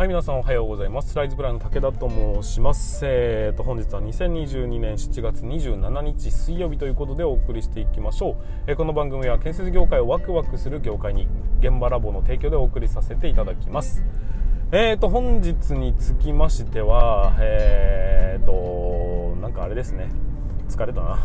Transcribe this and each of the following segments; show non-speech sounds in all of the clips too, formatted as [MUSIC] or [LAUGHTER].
はい、皆さんおはようございます。ライズプランの武田と申します。えーと、本日は2022年7月27日水曜日ということでお送りしていきましょう。えー、この番組は建設業界をワクワクする業界に現場ラボの提供でお送りさせていただきます。えーと、本日につきましては、えーと、なんかあれですね。疲れたな。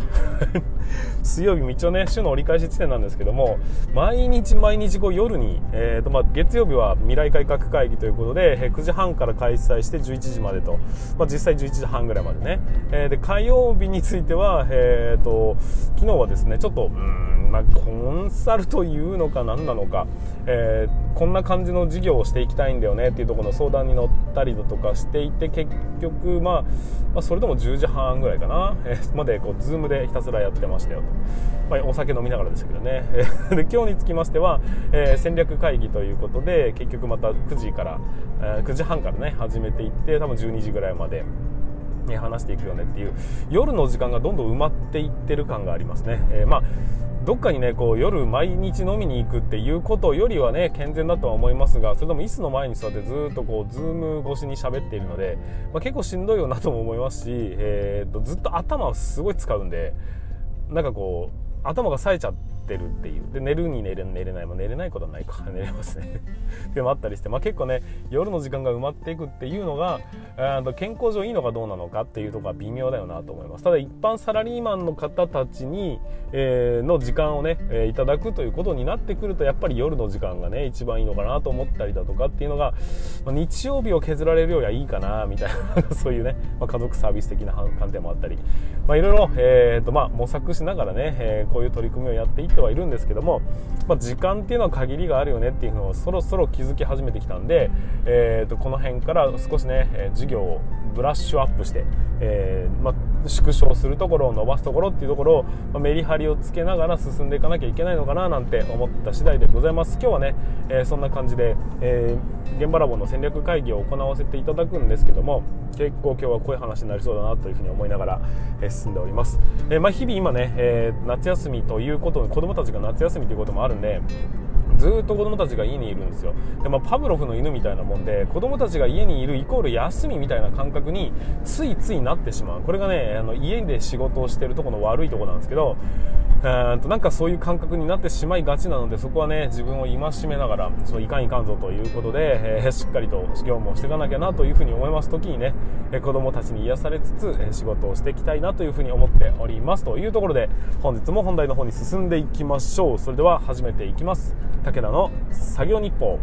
[LAUGHS] 水曜日一応ね週の折り返し地点なんですけども毎日毎日こう夜に、えーとまあ、月曜日は未来改革会議ということで、えー、9時半から開催して11時までと、まあ、実際11時半ぐらいまでね、えー、で火曜日については、えーと、昨日はですねちょっとうん、まあ、コンサルというのか何なのか、えー、こんな感じの事業をしていきたいんだよねっていうところの相談に乗ったりだとかしていて結局、まあ、まあ、それでも10時半ぐらいかな、えー、までこう Zoom でひたすらやってましたよと、まあ、お酒飲みながらでしたけどね [LAUGHS] で今日につきましては、えー、戦略会議ということで結局また9時から、えー、9時半からね始めていって多分12時ぐらいまで。話していくよねっていう夜の時間がどんどん埋まっていってる感がありますね、えー、まあどっかにねこう夜毎日飲みに行くっていうことよりはね健全だとは思いますがそれでも椅子の前に座ってずっとこうズーム越しに喋っているので、まあ、結構しんどいよなとも思いますし、えー、とずっと頭をすごい使うんでなんかこう頭が冴えちゃってってるっていう。で寝るに寝れ寝れないも寝れないことはないか。[LAUGHS] 寝れますね。[LAUGHS] っていうのもあったりして、まあ、結構ね夜の時間が埋まっていくっていうのが健康上いいのかどうなのかっていうところは微妙だよなと思います。ただ一般サラリーマンの方たちに、えー、の時間をね、えー、いただくということになってくるとやっぱり夜の時間がね一番いいのかなと思ったりだとかっていうのが、まあ、日曜日を削られるよりはいいかなみたいな [LAUGHS] そういうね、まあ、家族サービス的な観点もあったり、まあ、いろいろ、えーとまあ、模索しながらね、えー、こういう取り組みをやっていってはいるんですけども、まあ、時間っていうのは限りがあるよねっていうのをそろそろ気づき始めてきたんで、えー、とこの辺から少しね授業をブラッシュアップして、えー、ま、縮小するところを伸ばすところっていうところを、ま、メリハリをつけながら進んでいかなきゃいけないのかななんて思った次第でございます。今日はね、えー、そんな感じで、え現場ラボの戦略会議を行わせていただくんですけども結構今日は濃い話になりそうだなというふうに思いながら、え進んでおります、えま、日々今ね、え夏休みということ子供たちが夏休みということもあるんでずっと子供たちが家にいるんですよ。で、まあ、パブロフの犬みたいなもんで子供たちが家にいるイコール休みみたいな感覚についついなってしまう。これがねあの家で仕事をしてるとこの悪いとこなんですけどえとなんかそういう感覚になってしまいがちなのでそこはね自分を戒めながらそういかんいかんぞということで、えー、しっかりと業務をしていかなきゃなというふうに思います時にね、え子供たちに癒されつつ、え仕事をしていきたいなというふうに思っております。というところで本日も本題の方に進んでいきましょう。それでは始めていきます。武田の作業日報。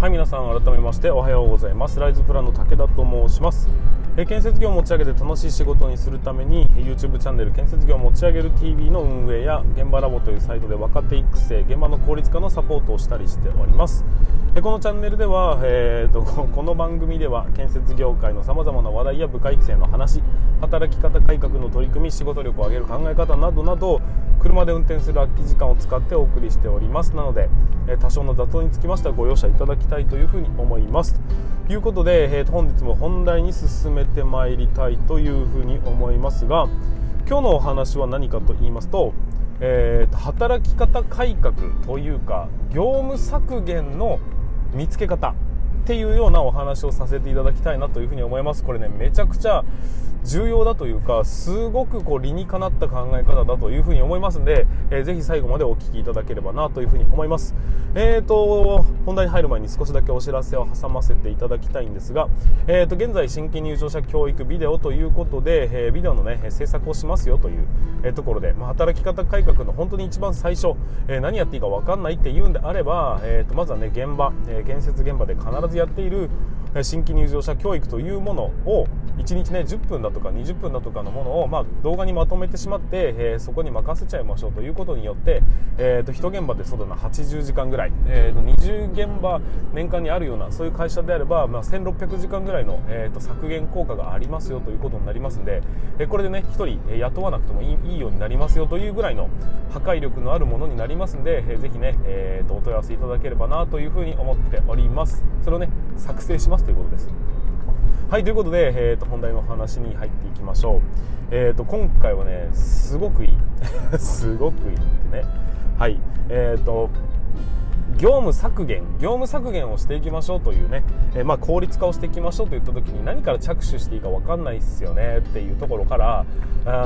はい皆さん改めましておはようございます。ライズプランの武田と申します。え建設業を持ち上げて楽しい仕事にするために YouTube チャンネル建設業を持ち上げる TV の運営や現場ラボというサイトで若手育成現場の効率化のサポートをしたりしております。えこのチャンネルでは、えーと、[LAUGHS] この番組では建設業界のさまざまな話題や部下育成の話働き方改革の取り組み仕事力を上げる考え方などなど車で運転する空き時間を使ってお送りしております。なので、え多少の雑音につきましてはご容赦いただきたいというふうに思います。ということで、えー、と本日も本題に進めてまいりたいというふうに思いますが今日のお話は何かと言いますと,、えー、と働き方改革というか業務削減の見つけ方。っていうようなお話をさせていただきたいなというふうに思います。これねめちゃくちゃ重要だというかすごくこう理にかなった考え方だというふうに思いますので、えー、ぜひ最後までお聞きいただければなというふうに思います。えーと本題に入る前に少しだけお知らせを挟ませていただきたいんですが、えー、と現在新規入場者教育ビデオということで、えー、ビデオのね制作をしますよという、えところで、まあ、働き方改革の本当に一番最初、えー、何やっていいか分かんないっていうんであれば、えー、とまずはね現場、え建設現場で必ずやっている新規入場者教育というものを1日ね10分だとか20分だとかのものを、まあ、動画にまとめてしまって、え、そこに任せちゃいましょうということによって、えーと、1現場でそうだな80時間ぐらい、えーと、20現場年間にあるようなそういう会社であれば、まあ、1600時間ぐらいの、えーと、削減効果がありますよということになりますんで、え、これでね1人雇わなくてもいいいいようになりますよというぐらいの破壊力のあるものになりますんで、えー、ぜひね、えー、とお問い合わせいただければなというふうに思っております。それをね作成します。ということです。はいということで、えーと、本題の話に入っていきましょう、えーと、今回はねすごくいい。[LAUGHS] すごくいいってね。はいえっ、ー、と業務削減業務削減をしていきましょうというね、え、まあ、効率化をしていきましょうといった時に何から着手していいか分かんないっすよねっていうところから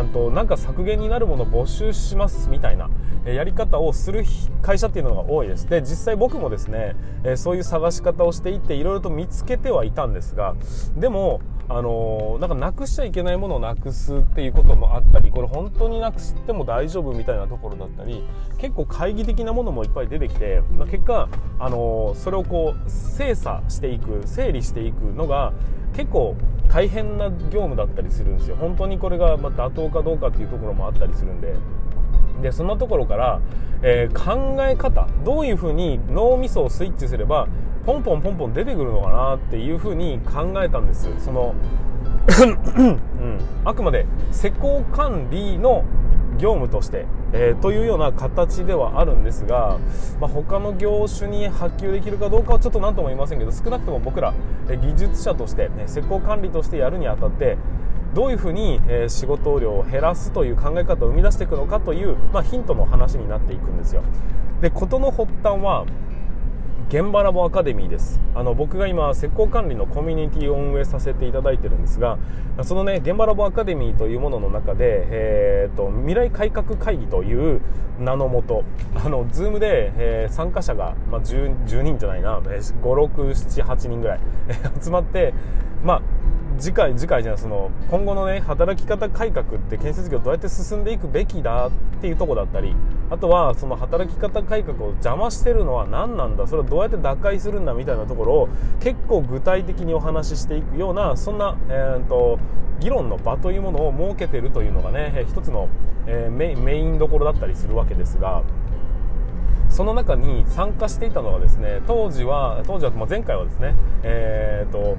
うんとなんか削減になるものを募集しますみたいな、えやり方をする会社っていうのが多いです。で実際僕もですね、えそういう探し方をしていっていろいろと見つけてはいたんですがでもあの、なんかなくしちゃいけないものをなくすっていうこともあったりこれ本当になくしても大丈夫みたいなところだったり結構懐疑的なものもいっぱい出てきて、まあ、結果、あの、それをこう精査していく整理していくのが結構大変な業務だったりするんですよ。本当にこれがま妥当かどうかっていうところもあったりするんで。でそのところから、えー、考え方どういうふうに脳みそをスイッチすればポンポンポンポン出てくるのかなっていうふうに考えたんです。そのうん、あくまで施工管理の業務として、えー、というような形ではあるんですが、まあ、他の業種に波及できるかどうかはちょっと何とも言いませんけど少なくとも僕ら、え技術者として、ね、施工管理としてやるにあたってどういうふうに、え仕事量を減らすという考え方を生み出していくのかという、まあ、ヒントの話になっていくんですよ。で事の発端は現場ラボアカデミーです。あの僕が今施工管理のコミュニティを運営させていただいてるんですがそのね現場ラボアカデミーというものの中で、えーと、未来改革会議という名のもとあの Zoom で、えー、参加者が、まあ、10, 10, 人じゃないな5678人ぐらい集まってまあ次回次回じゃその今後のね働き方改革って建設業どうやって進んでいくべきだっていうとこだったりあとはその働き方改革を邪魔してるのは何なんだそれをどうやって打開するんだみたいなところを結構具体的にお話ししていくようなそんな、えーと、議論の場というものを設けてるというのがね一つの、えー、メインどころだったりするわけですが。その中に参加していたのはですね当時は当時は、まあ、前回はですねえーと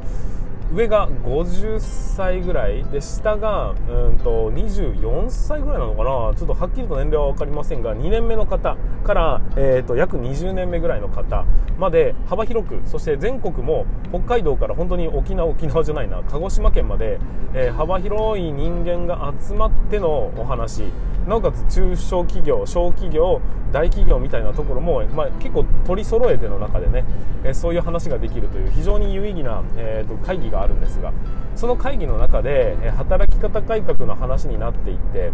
上が50歳ぐらいで下がうんと24歳ぐらいなのかな。ちょっとはっきりと年齢は分かりませんが2年目の方から、えーと、約20年目ぐらいの方まで幅広くそして全国も北海道から本当に沖縄沖縄じゃないな鹿児島県まで、えー、幅広い人間が集まってのお話。なおかつ中小企業小企業大企業みたいなところも、まあ、結構取り揃えての中でね、えー、そういう話ができるという非常に有意義な、えーと、会議があるんですがその会議の中で、働き方改革の話になっていて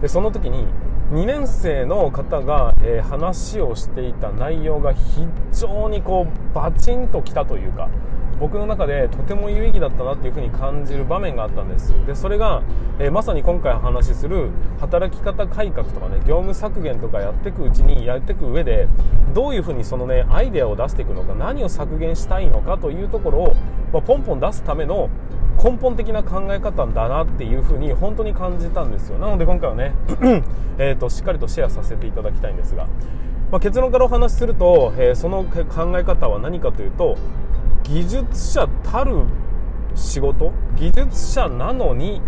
でその時に2年生の方が、話をしていた内容が非常にこうバチンときたというか僕の中でとても有意義だったなっていうふうに感じる場面があったんです。でそれが、えー、まさに今回お話しする働き方改革とかね業務削減とかやっていくうちにやっていく上でどういうふうにそのねアイデアを出していくのか何を削減したいのかというところを、まあ、ポンポン出すための根本的な考え方だなっていうふうに本当に感じたんですよ。なので今回はね [CLEARS THROAT] えとしっかりとシェアさせていただきたいんですが、まあ、結論からお話しすると、えー、その考え方は何かというと技術者たる仕事？技術者なのに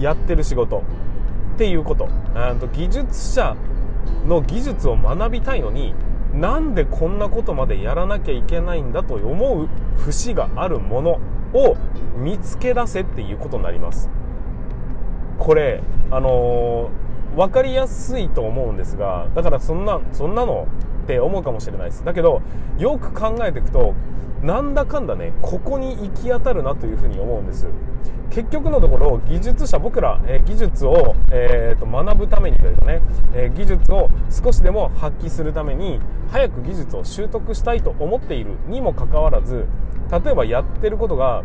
やってる仕事っていうこと。と技術者の技術を学びたいのになんでこんなことまでやらなきゃいけないんだと思う節があるものを見つけ出せっていうことになります。これあのー、分かりやすいと思うんですがだからそんなそんなのって思うかもしれないです。だけどよく考えていくとなんだかんだねここに行き当たるなというふうに思うんです結局のところ技術者僕ら、え、技術を、えーと、学ぶためにというかね、え、技術を少しでも発揮するために早く技術を習得したいと思っているにもかかわらず例えばやってることが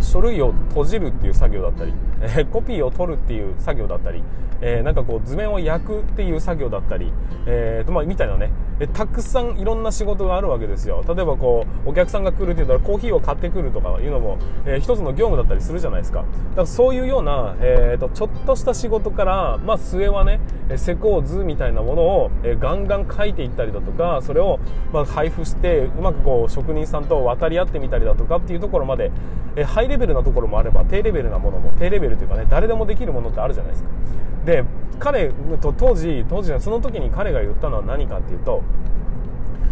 書類を閉じるっていう作業だったり、えー、コピーを取るっていう作業だったり、えー、なんかこう図面を焼くっていう作業だったり、えーとまあ、みたいなね、えたくさんいろんな仕事があるわけですよ。例えばこうお客さんが来るって言ったらコーヒーを買ってくるとかいうのも、えー、一つの業務だったりするじゃないですか。だからそういうような、えーと、ちょっとした仕事から、まあ、末はね施工図みたいなものを、えー、ガンガン書いていったりだとかそれを、まあ、配布してうまくこう職人さんと渡り合ってみたりだとかっていうところまで、えー、ハイレベルなところもあれば低レベルなものも低レベルというかね誰でもできるものってあるじゃないですか。で彼と当時当時その時に彼が言ったのは何かっていうと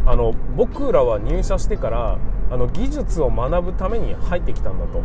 あの僕らは入社してからあの技術を学ぶために入ってきたんだと。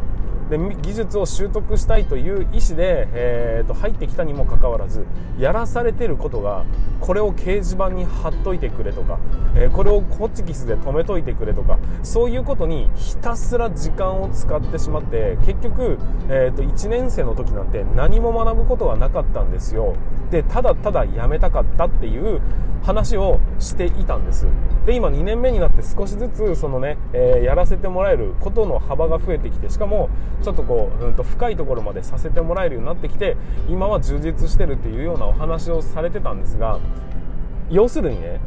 で技術を習得したいという意思で、えーと、入ってきたにもかかわらずやらされてることがこれを掲示板に貼っといてくれとか、えー、これをホッチキスで止めといてくれとかそういうことにひたすら時間を使ってしまって結局、えーと、1年生の時なんて何も学ぶことがなかったんですよ。でただただやめたかったっていう話をしていたんです。で今2年目になって少しずつそのね、えー、やらせてもらえることの幅が増えてきてしかもちょっとこう、うん、と深いところまでさせてもらえるようになってきて今は充実してるっていうようなお話をされてたんですが要するにね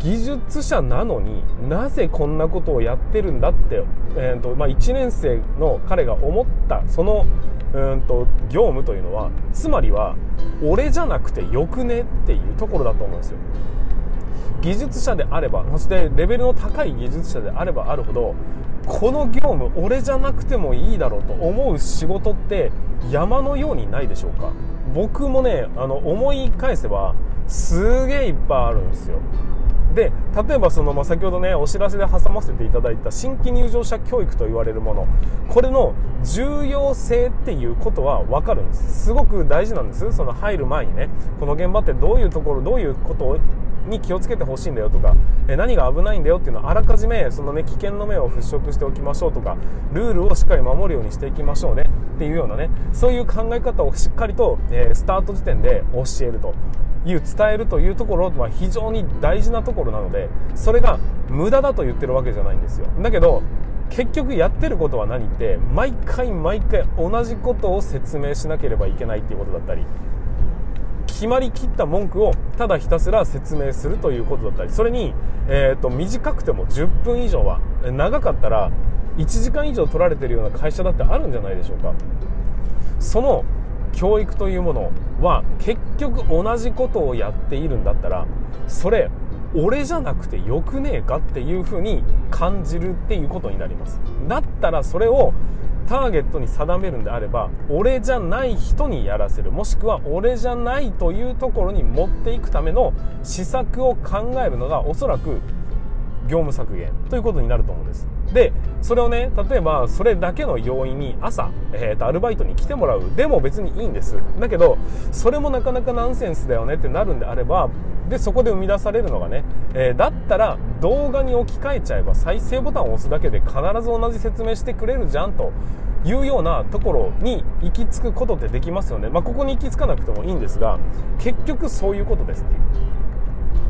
技術者なのになぜこんなことをやってるんだって、えーとまあ、1年生の彼が思ったそのうんと業務というのはつまりは俺じゃなくてよくねっていうところだと思うんですよ。技術者であればそしてレベルの高い技術者であればあるほどこの業務俺じゃなくてもいいだろうと思う仕事って山のようにないでしょうか。僕もねあの思い返せばすげえいっぱいあるんですよ。で例えばその、まあ、先ほどねお知らせで挟ませていただいた新規入場者教育と言われるもの。これの重要性っていうことは分かるんです。すごく大事なんです。その入る前にね。この現場ってどういうところどういうことをに気をつけてほしいんだよとか、え何が危ないんだよっていうのをあらかじめその、ね、危険の目を払拭しておきましょうとかルールをしっかり守るようにしていきましょうねっていうようなねそういう考え方をしっかりと、えスタート時点で教えるという伝えるというところは非常に大事なところなのでそれが無駄だと言ってるわけじゃないんですよ。だけど結局やってることは何って毎回毎回同じことを説明しなければいけないっていうことだったり決まりきった文句をただひたすら説明するということだったりそれに、えーと、短くても10分以上は長かったら1時間以上取られてるような会社だってあるんじゃないでしょうか。その教育というものは結局同じことをやっているんだったらそれ俺じゃなくてよくねえかっていうふうに感じるっていうことになります。だったらそれをターゲットに定めるんであれば俺じゃない人にやらせる。もしくは俺じゃないというところに持っていくための施策を考えるのがおそらく業務削減ということになると思うんです。でそれをね例えばそれだけの要因に朝、えーと、アルバイトに来てもらう。でも別にいいんです。だけどそれもなかなかナンセンスだよねってなるんであればでそこで生み出されるのがね、えー、だったら動画に置き換えちゃえば再生ボタンを押すだけで必ず同じ説明してくれるじゃんというようなところに行き着くことってできますよね、まあ、ここに行き着かなくてもいいんですが結局そういうことですっていう。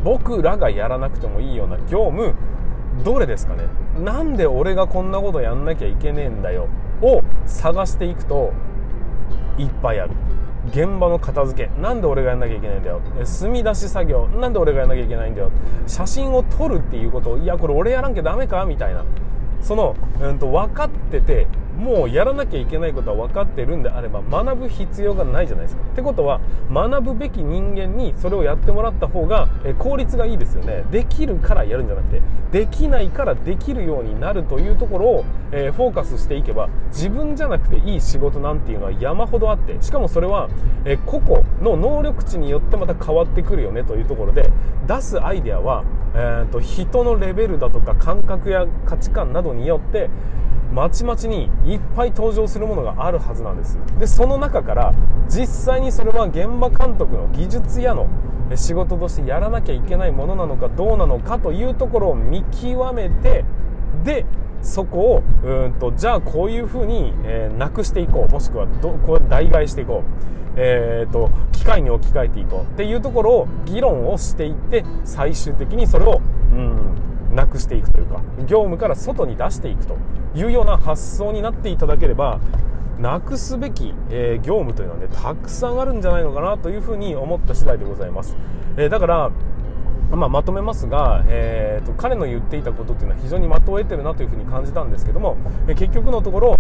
僕らがやらなくてもいいような業務どれですかね？なんで俺がこんなことやんなきゃいけねえんだよ？を探していくといっぱいある。現場の片付け。なんで俺がやんなきゃいけないんだよ？墨出し作業。なんで俺がやんなきゃいけないんだよ？写真を撮るっていうことをいやこれ俺やらんきゃダメか？みたいな。その、うんと、分かっててもうやらなきゃいけないことは分かってるんであれば学ぶ必要がないじゃないですか。ってことは学ぶべき人間にそれをやってもらった方が、効率がいいですよね。できるからやるんじゃなくてできないからできるようになるというところを、え、フォーカスしていけば自分じゃなくていい仕事なんていうのは山ほどあってしかもそれは、え、個々の能力値によってまた変わってくるよねというところで出すアイデアは、えーと人のレベルだとか感覚や価値観などによってまちまちにいっぱい登場するものがあるはずなんです。でその中から実際にそれは現場監督の技術やの仕事としてやらなきゃいけないものなのかどうなのかというところを見極めてでそこをうんとじゃあこういうふうに、えー、なくしていこう。もしくはどこう代替していこう、えーと、機械に置き換えていこう。っていうところを議論をしていって最終的にそれをうんなくしていくというか業務から外に出していくというような発想になっていただければなくすべき、えー、業務というのはねたくさんあるんじゃないのかなというふうに思った次第でございます、えー、だからまあ、まとめますが、えーと、彼の言っていたことっていうのは非常に的を得てるなというふうに感じたんですけども、え結局のところ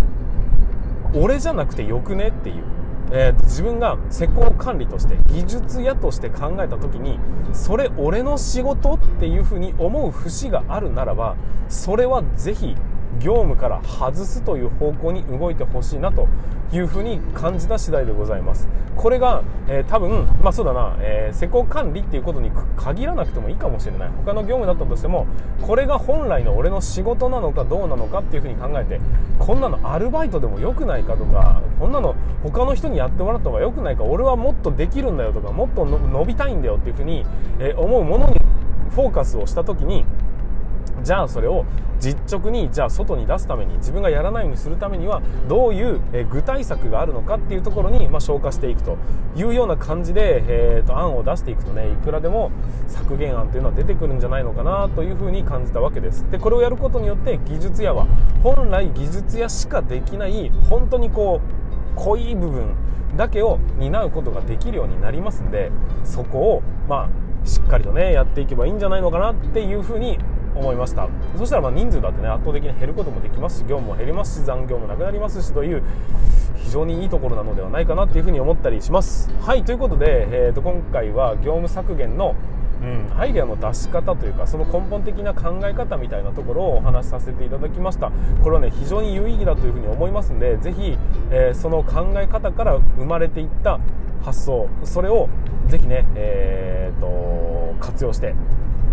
俺じゃなくてよくねっていうえー、自分が施工管理として技術屋として考えた時にそれ俺の仕事っていうふうに思う節があるならばそれはぜひ業務から外すという方向に動いてほしいなというふうに感じた次第でございます。これが、えー、多分まあそうだな、えー、施工管理っていうことに限らなくてもいいかもしれない。他の業務だったとしてもこれが本来の俺の仕事なのかどうなのかっていうふうに考えてこんなのアルバイトでもよくないかとかこんなの他の人にやってもらった方がよくないか俺はもっとできるんだよとかもっと伸びたいんだよっていうふうに、えー、思うものにフォーカスをした時にじゃあそれを実直にじゃあ外に出すために自分がやらないようにするためにはどういう具体策があるのかっていうところに、まあ、消化していくというような感じで、えーと、案を出していくとねいくらでも削減案というのは出てくるんじゃないのかなというふうに感じたわけです。でこれをやることによって技術屋は本来技術屋しかできない本当にこう濃い部分だけを担うことができるようになりますんでそこをまあしっかりとねやっていけばいいんじゃないのかなっていうふうに思いました。そしたらま人数だってね圧倒的に減ることもできますし業務も減りますし残業もなくなりますしという非常にいいところなのではないかなっていうふうに思ったりします。はいということで、えー、と今回は業務削減のうん、アイデアの出し方というかその根本的な考え方みたいなところをお話しさせていただきました。これはね非常に有意義だというふうに思いますのでぜひ、えー、その考え方から生まれていった発想それをぜひね、えーと活用して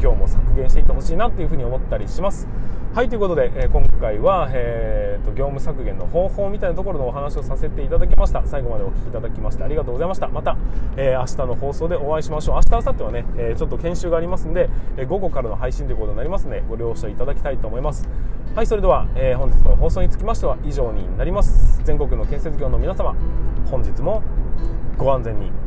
業務を削減していってほしいなというふうに思ったりします。はいということで、えー、今回は、えーと、業務削減の方法みたいなところのお話をさせていただきました。最後までお聴きいただきましてありがとうございました。また、えー、明日の放送でお会いしましょう。明日明後日はね、えー、ちょっと研修がありますんで、え午後からの配信ということになりますのでご了承いただきたいと思います。はいそれでは、え本日の放送につきましては以上になります。全国の建設業の皆様本日もご安全に。